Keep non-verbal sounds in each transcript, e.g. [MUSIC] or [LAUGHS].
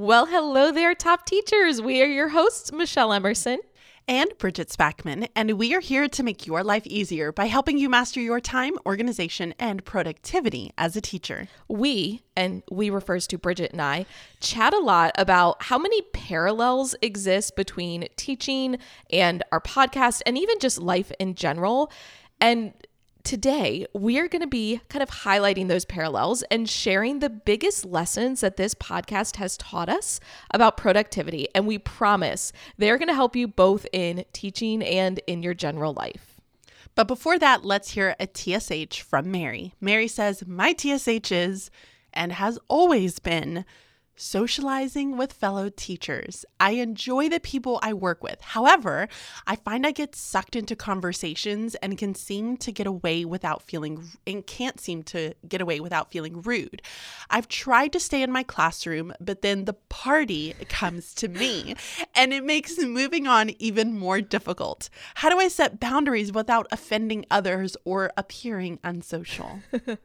Well, hello there, top teachers. We are your hosts, Michelle Emerson. And Bridget Spackman, and we are here to make your life easier by helping you master your time, organization, and productivity as a teacher. We, and we refers to Bridget and I, chat a lot about how many parallels exist between teaching and our podcast and even just life in general. And Today, we are going to be kind of highlighting those parallels and sharing the biggest lessons that this podcast has taught us about productivity. And we promise they're going to help you both in teaching and in your general life. But before that, let's hear a TSH from Mary. Mary says, My TSH is and has always been socializing with fellow teachers. I enjoy the people I work with. However, I find I get sucked into conversations and can seem to get away without feeling and can't seem to get away without feeling rude. I've tried to stay in my classroom, but then the party comes to me and it makes moving on even more difficult. How do I set boundaries without offending others or appearing unsocial? [LAUGHS] so,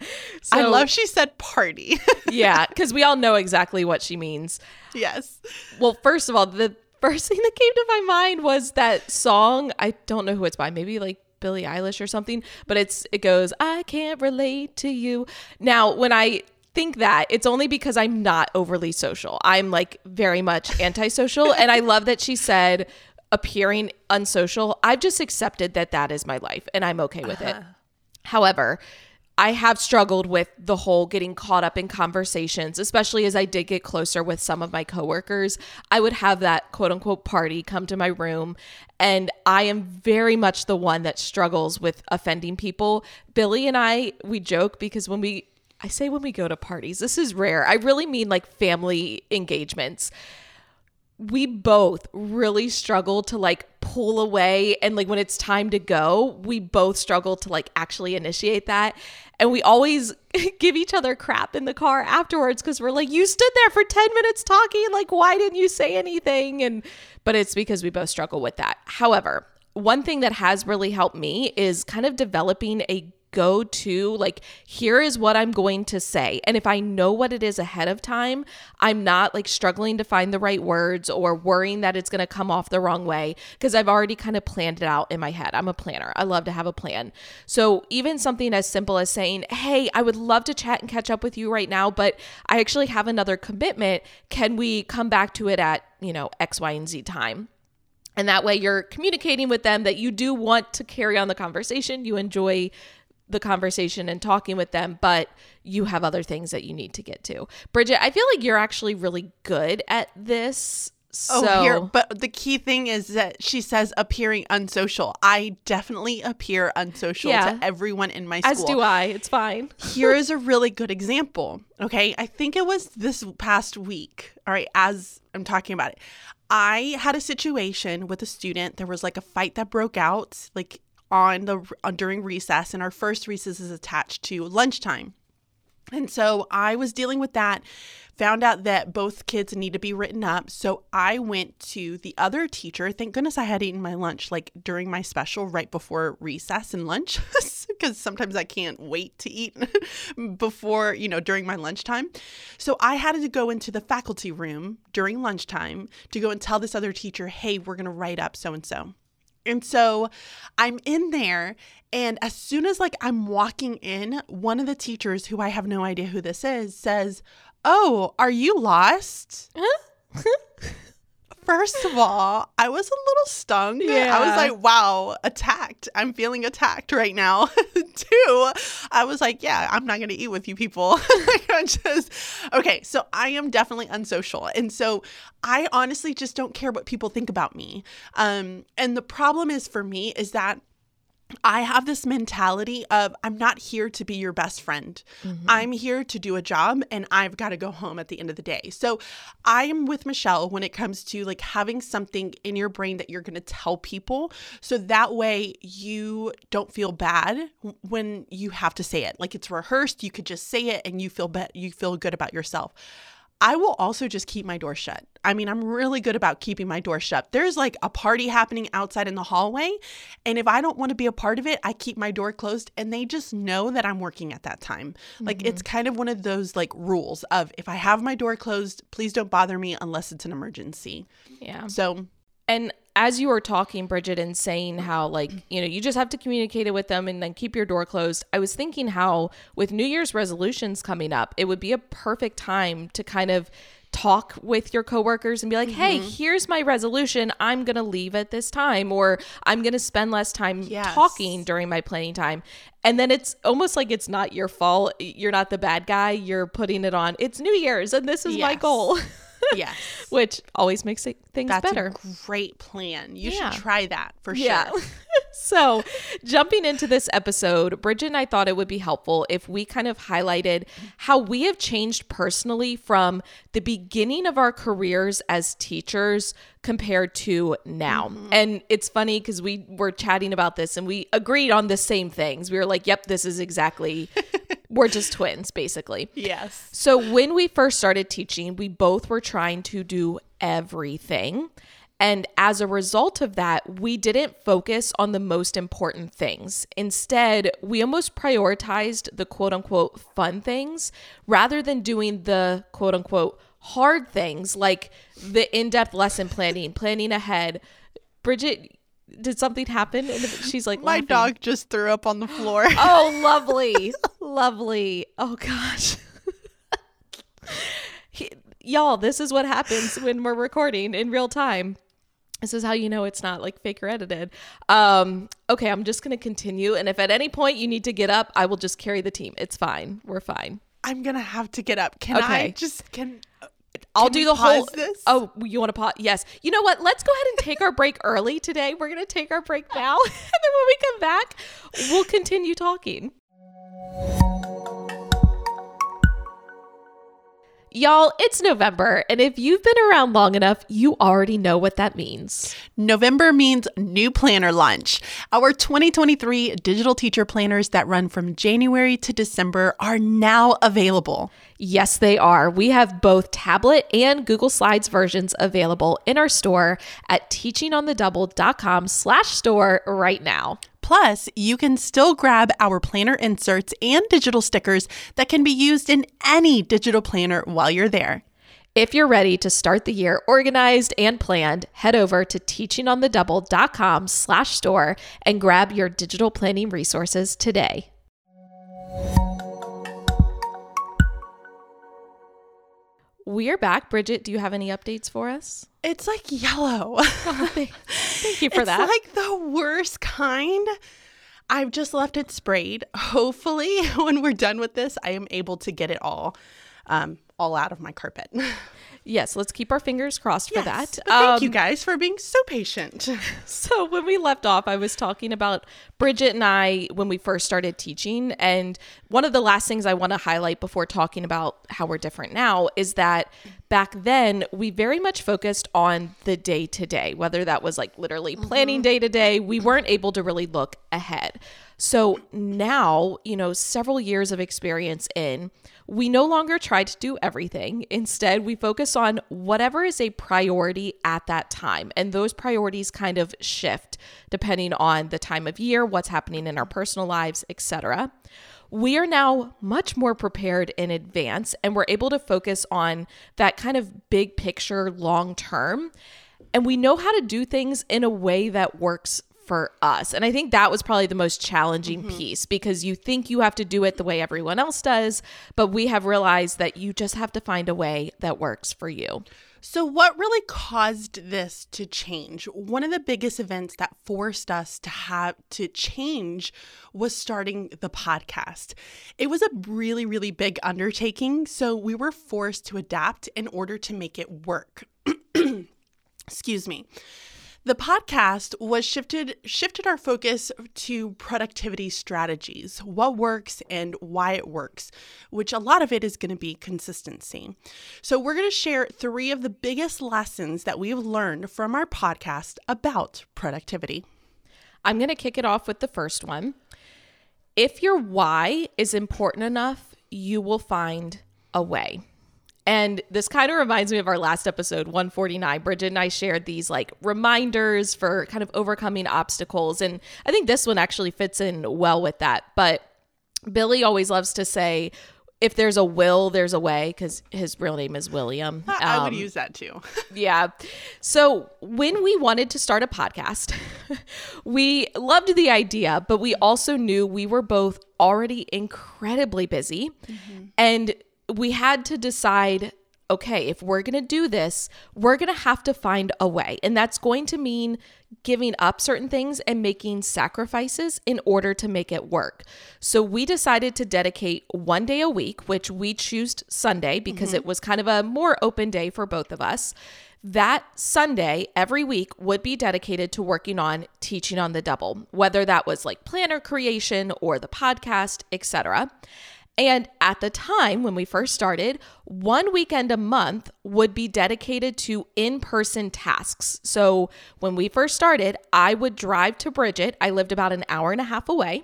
I love she said party. [LAUGHS] yeah, because we all know exactly what she means. Yes. Well, first of all, the first thing that came to my mind was that song. I don't know who it's by. Maybe like Billie Eilish or something, but it's it goes, "I can't relate to you." Now, when I think that it's only because I'm not overly social. I'm like very much antisocial and I love that she said appearing unsocial. I've just accepted that that is my life and I'm okay with uh-huh. it. However, I have struggled with the whole getting caught up in conversations, especially as I did get closer with some of my coworkers. I would have that quote unquote party come to my room, and I am very much the one that struggles with offending people. Billy and I, we joke because when we, I say when we go to parties, this is rare. I really mean like family engagements we both really struggle to like pull away and like when it's time to go we both struggle to like actually initiate that and we always [LAUGHS] give each other crap in the car afterwards because we're like you stood there for 10 minutes talking like why didn't you say anything? And but it's because we both struggle with that. However one thing that has really helped me is kind of developing a go to like here is what I'm going to say. And if I know what it is ahead of time, I'm not like struggling to find the right words or worrying that it's going to come off the wrong way because I've already kind of planned it out in my head. I'm a planner. I love to have a plan. So even something as simple as saying, "Hey, I would love to chat and catch up with you right now, but I actually have another commitment. Can we come back to it at, you know, X, Y, and Z time?" And that way you're communicating with them that you do want to carry on the conversation. You enjoy the conversation and talking with them, but you have other things that you need to get to. Bridget, I feel like you're actually really good at this. Oh, so. Oh, here, but the key thing is that she says appearing unsocial. I definitely appear unsocial yeah. to everyone in my school. As do I. It's fine. [LAUGHS] here is a really good example. Okay. I think it was this past week. All right. As I'm talking about it, I had a situation with a student. There was like a fight that broke out, like on the uh, during recess and our first recess is attached to lunchtime. And so I was dealing with that, found out that both kids need to be written up. So I went to the other teacher. Thank goodness I had eaten my lunch like during my special right before recess and lunch [LAUGHS] because sometimes I can't wait to eat [LAUGHS] before, you know, during my lunchtime. So I had to go into the faculty room during lunchtime to go and tell this other teacher, hey, we're going to write up so and so. And so I'm in there and as soon as like I'm walking in, one of the teachers who I have no idea who this is says, "Oh, are you lost?" [LAUGHS] [LAUGHS] First of all, I was a little stung. Yeah. I was like, wow, attacked. I'm feeling attacked right now. [LAUGHS] Two, I was like, yeah, I'm not going to eat with you people. [LAUGHS] just, okay, so I am definitely unsocial. And so I honestly just don't care what people think about me. Um, and the problem is for me is that I have this mentality of I'm not here to be your best friend. Mm-hmm. I'm here to do a job and I've got to go home at the end of the day. So I am with Michelle when it comes to like having something in your brain that you're going to tell people so that way you don't feel bad when you have to say it. Like it's rehearsed, you could just say it and you feel be- you feel good about yourself. I will also just keep my door shut. I mean, I'm really good about keeping my door shut. There's like a party happening outside in the hallway. And if I don't want to be a part of it, I keep my door closed and they just know that I'm working at that time. Mm-hmm. Like it's kind of one of those like rules of if I have my door closed, please don't bother me unless it's an emergency. Yeah. So, and as you were talking, Bridget, and saying how, like, you know, you just have to communicate it with them and then keep your door closed, I was thinking how, with New Year's resolutions coming up, it would be a perfect time to kind of talk with your coworkers and be like, hey, mm-hmm. here's my resolution. I'm going to leave at this time, or I'm going to spend less time yes. talking during my planning time. And then it's almost like it's not your fault. You're not the bad guy. You're putting it on. It's New Year's, and this is yes. my goal. [LAUGHS] yes. [LAUGHS] Which always makes it, things That's better. a great plan. You yeah. should try that for sure. Yeah. [LAUGHS] so, jumping into this episode, Bridget and I thought it would be helpful if we kind of highlighted how we have changed personally from the beginning of our careers as teachers compared to now. Mm-hmm. And it's funny because we were chatting about this and we agreed on the same things. We were like, yep, this is exactly we're just twins, basically. Yes. So when we first started teaching, we both were trying to do everything. And as a result of that, we didn't focus on the most important things. Instead, we almost prioritized the quote unquote fun things rather than doing the quote unquote hard things like the in depth lesson planning, planning ahead. Bridget, did something happen? And she's like, my laughing. dog just threw up on the floor. [LAUGHS] oh, lovely, [LAUGHS] lovely. Oh gosh, [LAUGHS] he, y'all, this is what happens when we're recording in real time. This is how you know it's not like fake or edited. Um, okay, I'm just gonna continue, and if at any point you need to get up, I will just carry the team. It's fine. We're fine. I'm gonna have to get up. Can okay. I just can? I'll do the whole. This? Oh, you want to pause? Yes. You know what? Let's go ahead and take our break early today. We're going to take our break now. [LAUGHS] and then when we come back, we'll continue talking. Y'all, it's November, and if you've been around long enough, you already know what that means. November means new planner launch. Our 2023 digital teacher planners that run from January to December are now available. Yes, they are. We have both tablet and Google Slides versions available in our store at teachingonthedouble.com slash store right now. Plus, you can still grab our planner inserts and digital stickers that can be used in any digital planner while you're there. If you're ready to start the year organized and planned, head over to teachingonthedouble.com slash store and grab your digital planning resources today. We're back. Bridget, do you have any updates for us? It's like yellow. Thank, [LAUGHS] thank, you for it's that. It's like the worst kind. I've just left it sprayed. Hopefully, [LAUGHS] when we're done with this, I am able to get it all um, all out of my carpet. [LAUGHS] Yes, let's keep our fingers crossed yes, for that. thank um, you guys for being so patient. [LAUGHS] [LAUGHS] So, when we left off, I was talking about Bridget and I when we first started teaching. And one of the last things I want to highlight before talking about how we're different now is that back then we very much focused on the day to day, whether that was like literally planning day to day. We weren't able to really look ahead. So now, you know, several years of experience in, we no longer try to do everything. Instead, we focus on whatever is a priority at that time. And those priorities kind of shift depending on the time of year, what's happening in our personal lives, etc. We are now much more prepared in advance and we're able to focus on that kind of big picture long term. And we know how to do things in a way that works for us. And I think that was probably the most challenging mm-hmm. piece because you think you have to do it the way everyone else does, but we have realized that you just have to find a way that works for you. So, what really caused this to change? One of the biggest events that forced us to have to change was starting the podcast. It was a really, really big undertaking. So, we were forced to adapt in order to make it work. [CLEARS THROAT] Excuse me. The podcast was shifted shifted our focus to productivity strategies, what works and why it works, which a lot of it is going to be consistency. So we're going to share 3 of the biggest lessons that we've learned from our podcast about productivity. I'm going to kick it off with the first one. If your why is important enough, you will find a way. And this kind of reminds me of our last episode, 149. Bridget and I shared these like reminders for kind of overcoming obstacles. And I think this one actually fits in well with that. But Billy always loves to say, if there's a will, there's a way, because his real name is William. [LAUGHS] I would Um, use that too. [LAUGHS] yeah. So when we wanted to start a podcast, [LAUGHS] we loved the idea, but we also knew we were both already incredibly busy. And we had to decide okay, if we're going to do this, we're going to have to find a way. And that's going to mean giving up certain things and making sacrifices in order to make it work. So we decided to dedicate one day a week, which we chose Sunday because mm-hmm. it was kind of a more open day for both of us. That Sunday every week would be dedicated to working on teaching on the double, whether that was like planner creation or the podcast, etc. And at the time when we first started, one weekend a month would be dedicated to in person tasks. So when we first started, I would drive to Bridget. I lived about an hour and a half away.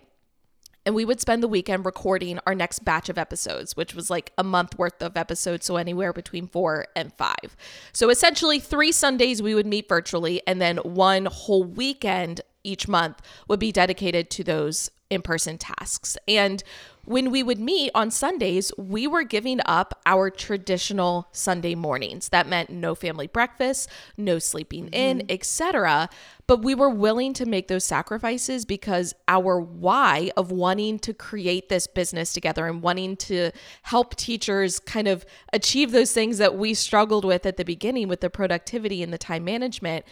And we would spend the weekend recording our next batch of episodes, which was like a month worth of episodes. So anywhere between four and five. So essentially, three Sundays we would meet virtually, and then one whole weekend each month would be dedicated to those in person tasks. And when we would meet on Sundays, we were giving up our traditional Sunday mornings. That meant no family breakfast, no sleeping in, mm-hmm. etc. But we were willing to make those sacrifices because our why of wanting to create this business together and wanting to help teachers kind of achieve those things that we struggled with at the beginning with the productivity and the time management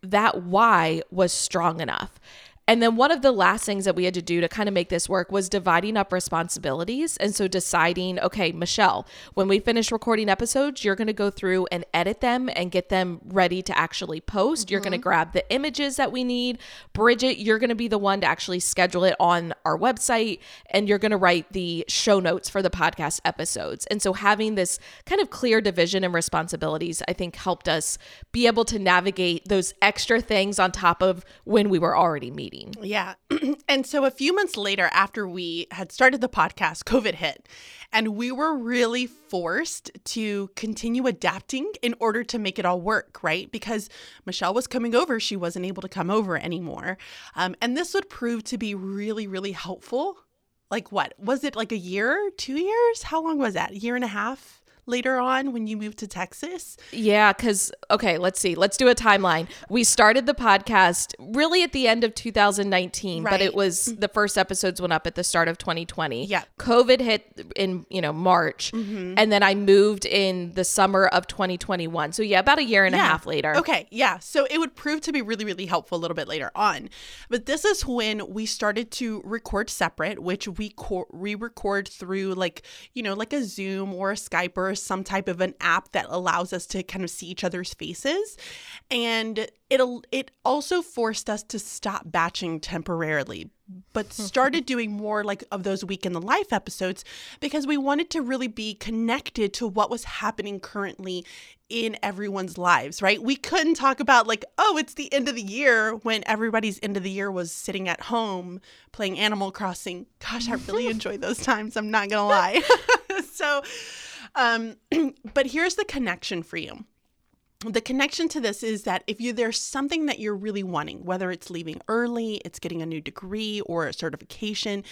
that why was strong enough. And then one of the last things that we had to do to kind of make this work was dividing up responsibilities. And so deciding, okay, Michelle, when we finish recording episodes, you're going to go through and edit them and get them ready to actually post. You're going to mm-hmm. grab the images that we need. Bridget, you're going to be the one to actually schedule it on our website and you're going to write the show notes for the podcast episodes. And so having this kind of clear division and responsibilities, I think helped us be able to navigate those extra things on top of when we were already meeting. Yeah. [CLEARS THROAT] and so a few months later, after we had started the podcast, COVID hit. And we were really forced to continue adapting in order to make it all work, right? Because Michelle was coming over, she wasn't able to come over anymore. Um, and this would prove to be really, really helpful. Like, what? Was it like a year, two years? How long was that? A year and a half? Later on when you moved to Texas? Yeah, because, okay, let's see. Let's do a timeline. We started the podcast really at the end of 2019, but it was the first episodes went up at the start of 2020. Yeah. COVID hit in, you know, March. Mm-hmm. And then I moved in the summer of 2021. So, yeah, about a year and a half later. Okay, yeah. So it would prove to be really, really helpful a little bit later on. But this is when we started to record separate, which we co- we record through like you know like a Zoom or a Skype or some type of an app that allows us to kind of see each other's faces, and it'll it also forced us to stop batching temporarily but [LAUGHS] started doing more like of those week in the life episodes because we wanted to really be connected to what was happening currently in everyone's lives, right? We couldn't talk about like, oh, it's the end of the year when everybody's end of the year was sitting at home playing Animal Crossing. Gosh, I really [LAUGHS] enjoyed those times. I'm not gonna [LAUGHS] lie. so, um, [CLEARS THROAT] but here's the connection for you. The connection to this is that if you there's something that you're really wanting whether it's leaving early it's getting a new degree or a certification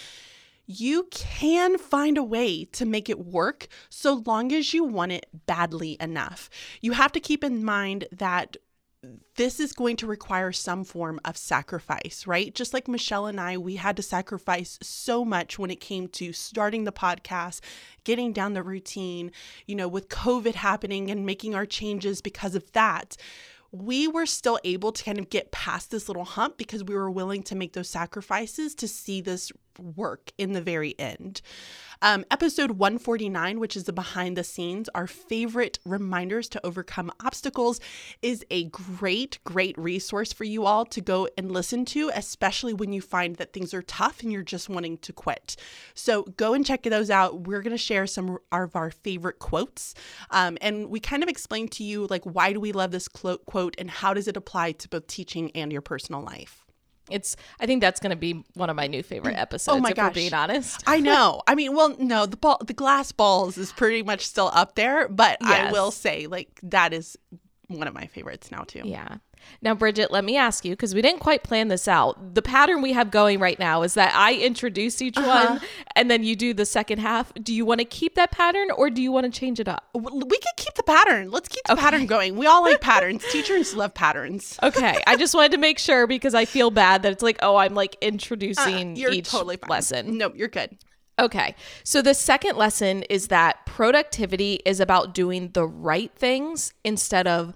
you can find a way to make it work so long as you want it badly enough. You have to keep in mind that this is going to require some form of sacrifice, right? Just like Michelle and I, we had to sacrifice so much when it came to starting the podcast, getting down the routine, you know, with COVID happening and making our changes because of that. We were still able to kind of get past this little hump because we were willing to make those sacrifices to see this work in the very end. Um, episode 149, which is the behind the scenes, our favorite reminders to overcome obstacles, is a great, great resource for you all to go and listen to, especially when you find that things are tough and you're just wanting to quit. So go and check those out. We're going to share some of our favorite quotes. Um, and we kind of explain to you, like, why do we love this quote and how does it apply to both teaching and your personal life? It's I think that's going to be one of my new favorite mm. oh episodes. Oh my if gosh. we're being honest. I know. I mean, well, no, the ball, the glass balls is pretty much still up there, but I will say, like, that is one of my favorites now too. Yeah. Now, Bridget, let me ask you because we didn't quite plan this out. The pattern we have going right now is that I introduce each Uh-huh. one and then you do the second half. Do you want to keep that pattern or do you want to change it up? We could keep the pattern. Let's keep the pattern going. We all like [LAUGHS] patterns. Teachers love patterns. Okay. I just wanted to make sure because I feel bad that it's like, oh, I'm like Uh, introducing you're each totally lesson. No, you're good. Okay. So the second lesson is that productivity is about doing the right things instead of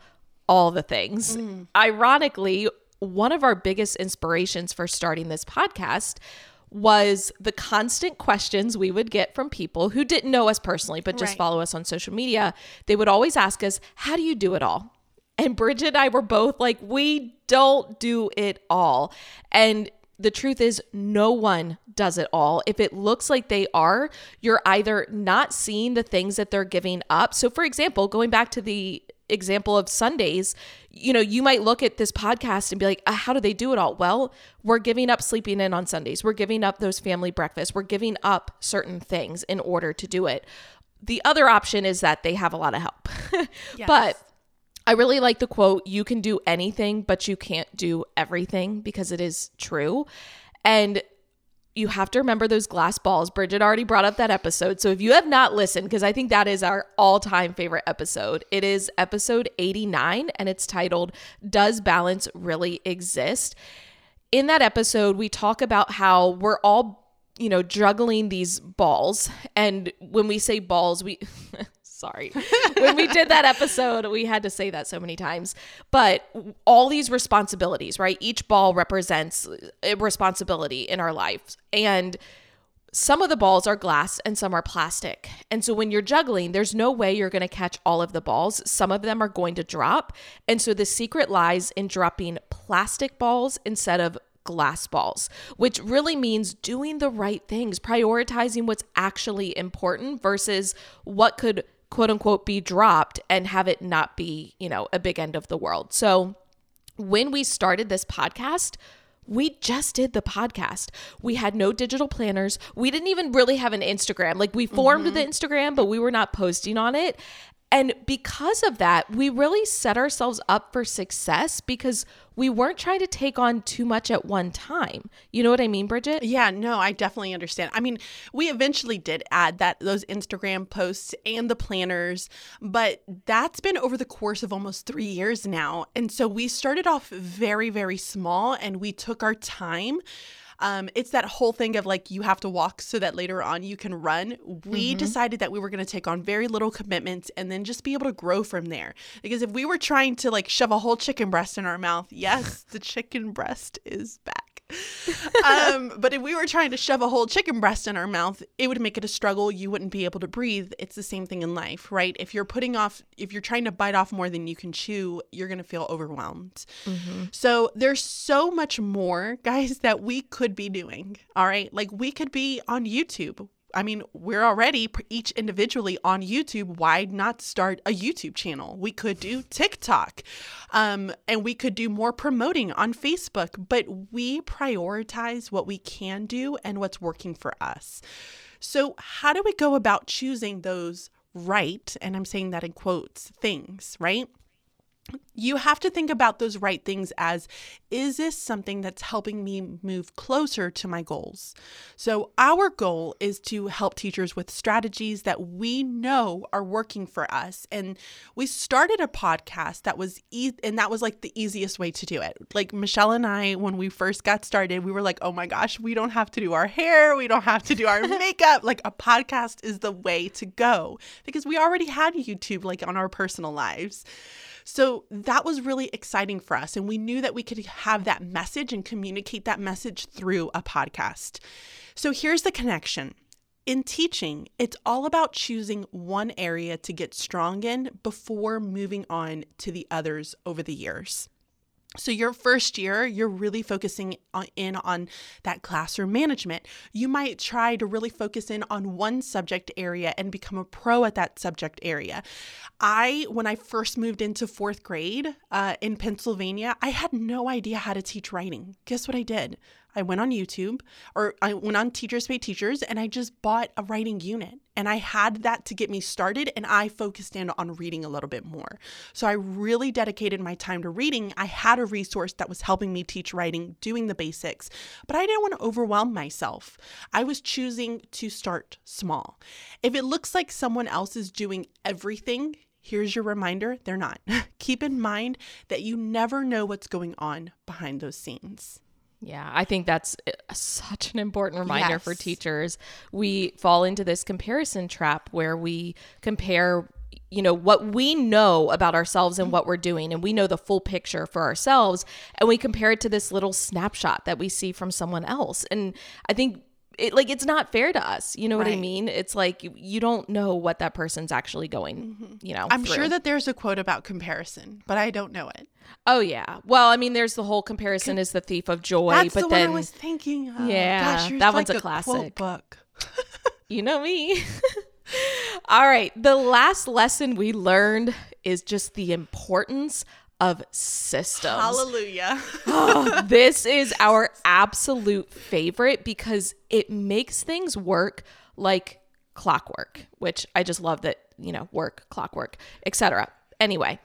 all the things. Mm-hmm. Ironically, one of our biggest inspirations for starting this podcast was the constant questions we would get from people who didn't know us personally, but just Right. follow us on social media. They would always ask us, How do you do it all? And Bridget and I were both like, We don't do it all. And the truth is, no one does it all. If it looks like they are, you're either not seeing the things that they're giving up. So, for example, going back to the example of Sundays, you know, you might look at this podcast and be like, uh, how do they do it all? Well, we're giving up sleeping in on Sundays. We're giving up those family breakfasts. We're giving up certain things in order to do it. The other option is that they have a lot of help. [LAUGHS] But I really like the quote, you can do anything, but you can't do everything because it is true. And you have to remember those glass balls. Bridget already brought up that episode. So if you have not listened, because I think that is our all time favorite episode, it is episode 89 and it's titled, Does Balance Really Exist? In that episode, we talk about how we're all, you know, juggling these balls. And when we say balls, we. [LAUGHS] Sorry. when we did that episode, we had to say that so many times. But all these responsibilities, right? Each ball represents a responsibility in our lives. And some of the balls are glass and some are plastic. And so when you're juggling, there's no way you're going to catch all of the balls. Some of them are going to drop. And so the secret lies in dropping plastic balls instead of glass balls, which really means doing the right things, prioritizing what's actually important versus what could quote unquote be dropped and have it not be, you know, a big end of the world. So when we started this podcast, we just did the podcast. We had no digital planners. We didn't even really have an Instagram. Like we formed mm-hmm. the Instagram, but we were not posting on it. And because of that, we really set ourselves up for success because we weren't trying to take on too much at one time. You know what I mean, Bridget? Yeah, no, I definitely understand. I mean, we eventually did add that those Instagram posts and the planners, but that's been over the course of almost 3 years now. And so we started off very very small and we took our time. Um, it's that whole thing of like you have to walk so that later on you can run. We decided that we were going to take on very little commitments and then just be able to grow from there. Because if we were trying to like shove a whole chicken breast in our mouth, yes, the chicken breast is back. Um, but if we were trying to shove a whole chicken breast in our mouth, it would make it a struggle. You wouldn't be able to breathe. It's the same thing in life, right? If you're putting off, if you're trying to bite off more than you can chew, you're going to feel overwhelmed. So there's so much more, guys, that we could be doing. All right. Like we could be on YouTube. I mean, we're already each individually on YouTube. Why not start a YouTube channel? We could do TikTok um, and we could do more promoting on Facebook, but we prioritize what we can do and what's working for us. So, how do we go about choosing those right, and I'm saying that in quotes, things, right? You have to think about those right things as is this something that's helping me move closer to my goals? So, our goal is to help teachers with strategies that we know are working for us. And we started a podcast that was, e- and that was like the easiest way to do it. Like Michelle and I, when we first got started, we were like, oh my gosh, we don't have to do our hair, we don't have to do our [LAUGHS] makeup. Like, a podcast is the way to go because we already had YouTube like on our personal lives. So that was really exciting for us. And we knew that we could have that message and communicate that message through a podcast. So here's the connection. In teaching, it's all about choosing one area to get strong in before moving on to the others over the years. So, your first year, you're really focusing on, in on that classroom management. You might try to really focus in on one subject area and become a pro at that subject area. I, when I first moved into fourth grade uh, in Pennsylvania, I had no idea how to teach writing. Guess what I did? I went on YouTube or I went on Teachers Pay Teachers and I just bought a writing unit. And I had that to get me started and I focused in on reading a little bit more. So I really dedicated my time to reading. I had a resource that was helping me teach writing, doing the basics, but I didn't want to overwhelm myself. I was choosing to start small. If it looks like someone else is doing everything, Here's your reminder they're not. [LAUGHS] Keep in mind that you never know what's going on behind those scenes. Yeah, I think that's uh, such an important reminder Yes. for teachers. We fall into this comparison trap where we compare you know what we know about ourselves and what we're doing and we know the full picture for ourselves and we compare it to this little snapshot that we see from someone else and i think it like it's not fair to us you know what i mean it's like you, don't know what that person's actually going you know Mm-hmm. I'm through. sure that there's a quote about comparison, but I don't know it. oh yeah well i mean there's the whole comparison is the thief of joy That's but the then one I was thinking of. Yeah, Gosh, that like one's a classic. book. [LAUGHS] You know me. [LAUGHS] All right. The last lesson we learned is just the importance of systems. Hallelujah. [LAUGHS] Ah, this is our absolute favorite because it makes things work like clockwork, which I just love that, you know, work, clockwork, etc. Anyway,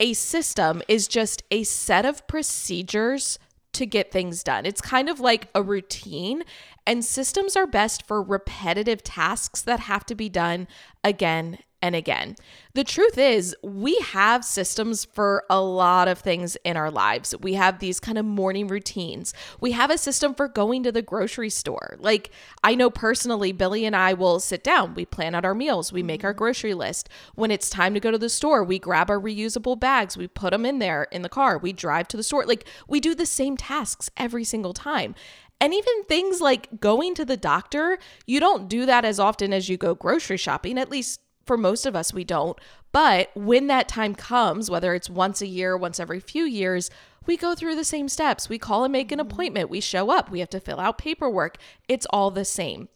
a system is just a set of procedures to get things done. It's kind of like a routine, and systems are best for repetitive tasks that have to be done again and again. The truth is, we have systems for a lot of things in our lives. We have these kind of morning routines. We have a system for going to the grocery store. Like, I know personally, Billy and I will sit down, we plan out our meals, we make our mm-hmm. grocery list. When it's time to go to the store, we grab our reusable bags, we put them in there in the car, we drive to the store. Like, we do the same tasks every single time. And even things like going to the doctor, you don't do that as often as you go grocery shopping, at least for most of us, we don't. But when that time comes, whether it's once a year, once every few years, we go through the same steps. We call and make an mm-hmm. appointment. We show up. We have to fill out paperwork. It's all the same.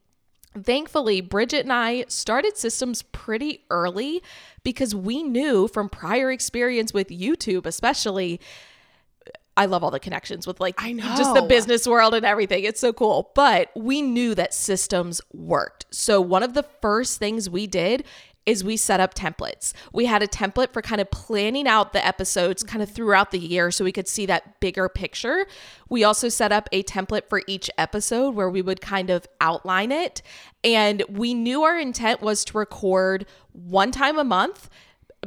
Thankfully, Bridget and I started systems pretty early because we knew from prior experience with YouTube, especially. I love all the connections with like I know. just the business world and everything. It's so cool. But we knew that systems worked. So one of the first things we did is we set up templates. We had a template for kind of planning out the episodes kind of throughout the year so we could see that bigger picture. We also set up a template for each episode where we would kind of outline it. And we knew our intent was to record one time a month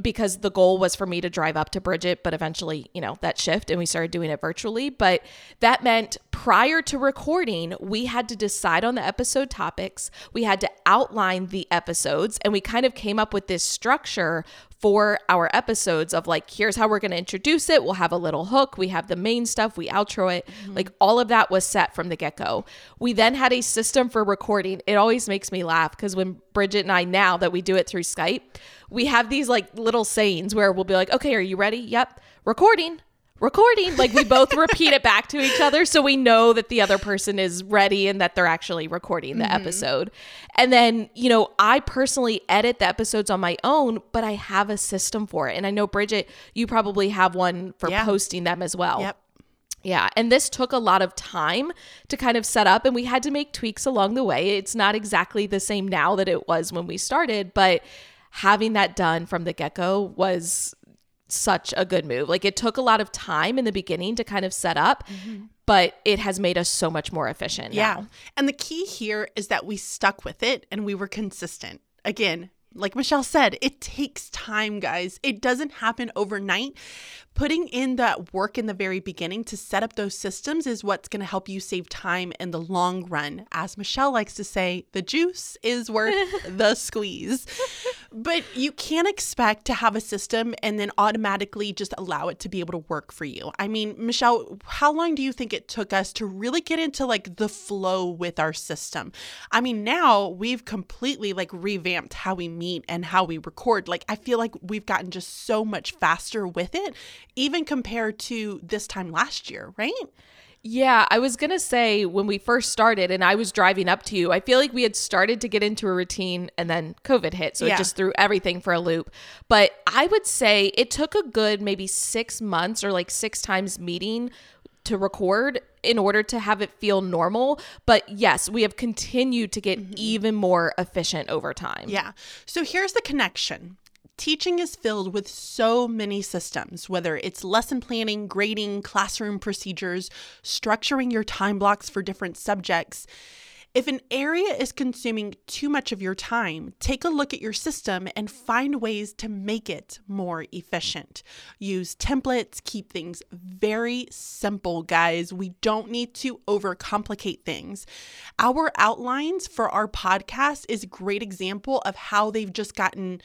because the goal was for me to drive up to Bridget, but eventually, you know, that shift and we started doing it virtually. But that meant prior to recording, we had to decide on the episode topics, we had to outline the episodes, and we kind of came up with this structure for our episodes of like, here's how we're going to introduce it. We'll have a little hook. We have the main stuff. We outro it. Mm-hmm. Like all of that was set from the get go. We then had a system for recording. It always makes me laugh because when Bridget and I, now that we do it through Skype, we have these like little sayings where we'll be like, okay, are you ready? Yep. Recording. Recording. Like we both repeat it back to each other so we know that the other person is ready and that they're actually recording the mm-hmm. episode. And then, you know, I personally edit the episodes on my own, but I have a system for it. And I know, Bridget, you probably have one for Yeah. posting them as well. Yep. Yeah. And this took a lot of time to kind of set up, and we had to make tweaks along the way. It's not exactly the same now that it was when we started, but having that done from the get go was such a good move. Like it took a lot of time in the beginning to kind of set up, but it has made us so much more efficient. Yeah. now. And the key here is that we stuck with it and we were consistent. Again, like Michelle said, it takes time, guys. It doesn't happen overnight. Putting in that work in the very beginning to set up those systems is what's going to help you save time in the long run. As Michelle likes to say, the juice is worth [LAUGHS] the squeeze. But you can't expect to have a system and then automatically just allow it to be able to work for you. I mean, Michelle, how long do you think it took us to really get into like the flow with our system? I mean, now we've completely like revamped how we meet and how we record. Like, I feel like we've gotten just so much faster with it. Even compared to this time last year, right? Yeah, I was going to say when we first started and I was driving up to you, I feel like we had started to get into a routine and then COVID hit. So Yeah. it just threw everything for a loop. But I would say it took a good maybe six months or like six times meeting to record in order to have it feel normal. But yes, we have continued to get mm-hmm. even more efficient over time. Yeah. So here's the connection. Teaching is filled with so many systems, whether it's lesson planning, grading, classroom procedures, structuring your time blocks for different subjects. If an area is consuming too much of your time, take a look at your system and find ways to make it more efficient. Use templates, keep things very simple, guys. We don't need to overcomplicate things. Our outlines for our podcast is a great example of how they've just gotten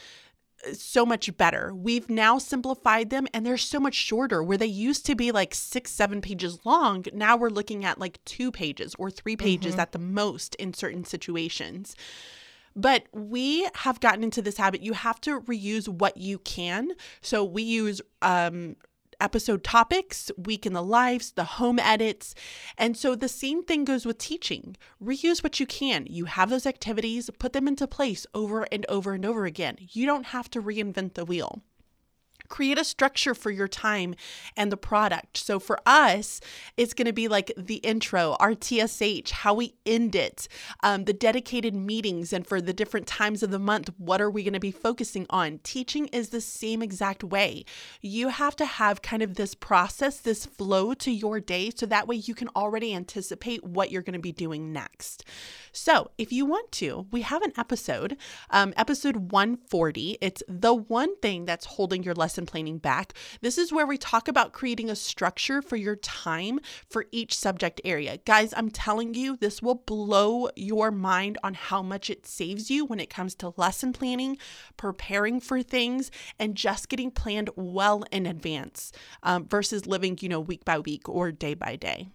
so much better. We've now simplified them and they're so much shorter. Where they used to be like six, seven pages long, now we're looking at like two pages or three pages at the most in certain situations. But we have gotten into this habit. You have to reuse what you can. So we use um, episode topics, week in the lives, the home edits. And so the same thing goes with teaching. Reuse what you can. You have those activities, put them into place over and over and over again. You don't have to reinvent the wheel create a structure for your time and the product. So for us, it's going to be like the intro, our TSH, how we end it, um, the dedicated meetings, and for the different times of the month, what are we going to be focusing on? Teaching is the same exact way. You have to have kind of this process, this flow to your day, so that way you can already anticipate what you're going to be doing next. So if you want to, we have an episode, um, episode 140. It's the one thing that's holding your lesson planning back. This is where we talk about creating a structure for your time for each subject area. Guys, I'm telling you, this will blow your mind on how much it saves you when it comes to lesson planning, preparing for things, and just getting planned well in advance um, versus living, you know, week by week or day by day.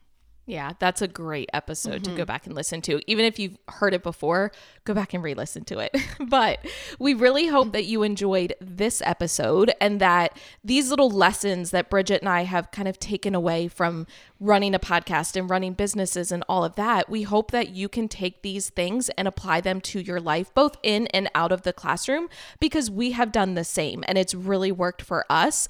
Yeah, that's a great episode to go mm-hmm. back and listen to. Even if you've heard it before, go back and re listen to it. [LAUGHS] but we really hope that you enjoyed this episode and that these little lessons that Bridget and I have kind of taken away from running a podcast and running businesses and all of that, we hope that you can take these things and apply them to your life, both in and out of the classroom, because we have done the same and it's really worked for us.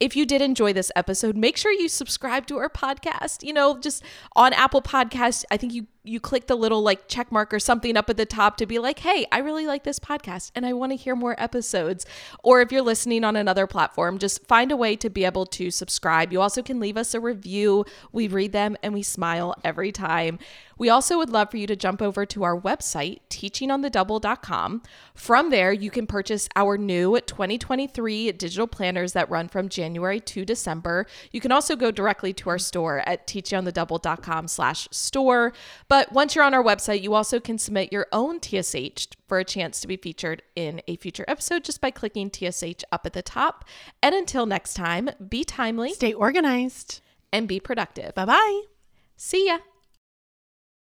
If you did enjoy this episode, make sure you subscribe to our podcast. You know, just on Apple Podcasts, I think you you click the little like check mark or something up at the top to be like, "Hey, I really like this podcast and I want to hear more episodes." Or if you're listening on another platform, just find a way to be able to subscribe. You also can leave us a review. We read them and we smile every time. We also would love for you to jump over to our website, teachingonthedouble.com. From there, you can purchase our new 2023 digital planners that run from January to December. You can also go directly to our store at teachingonthedouble.com slash store. But once you're on our website, you also can submit your own TSH for a chance to be featured in a future episode just by clicking TSH up at the top. And until next time, be timely Stay organized. and be productive. Bye bye. See ya.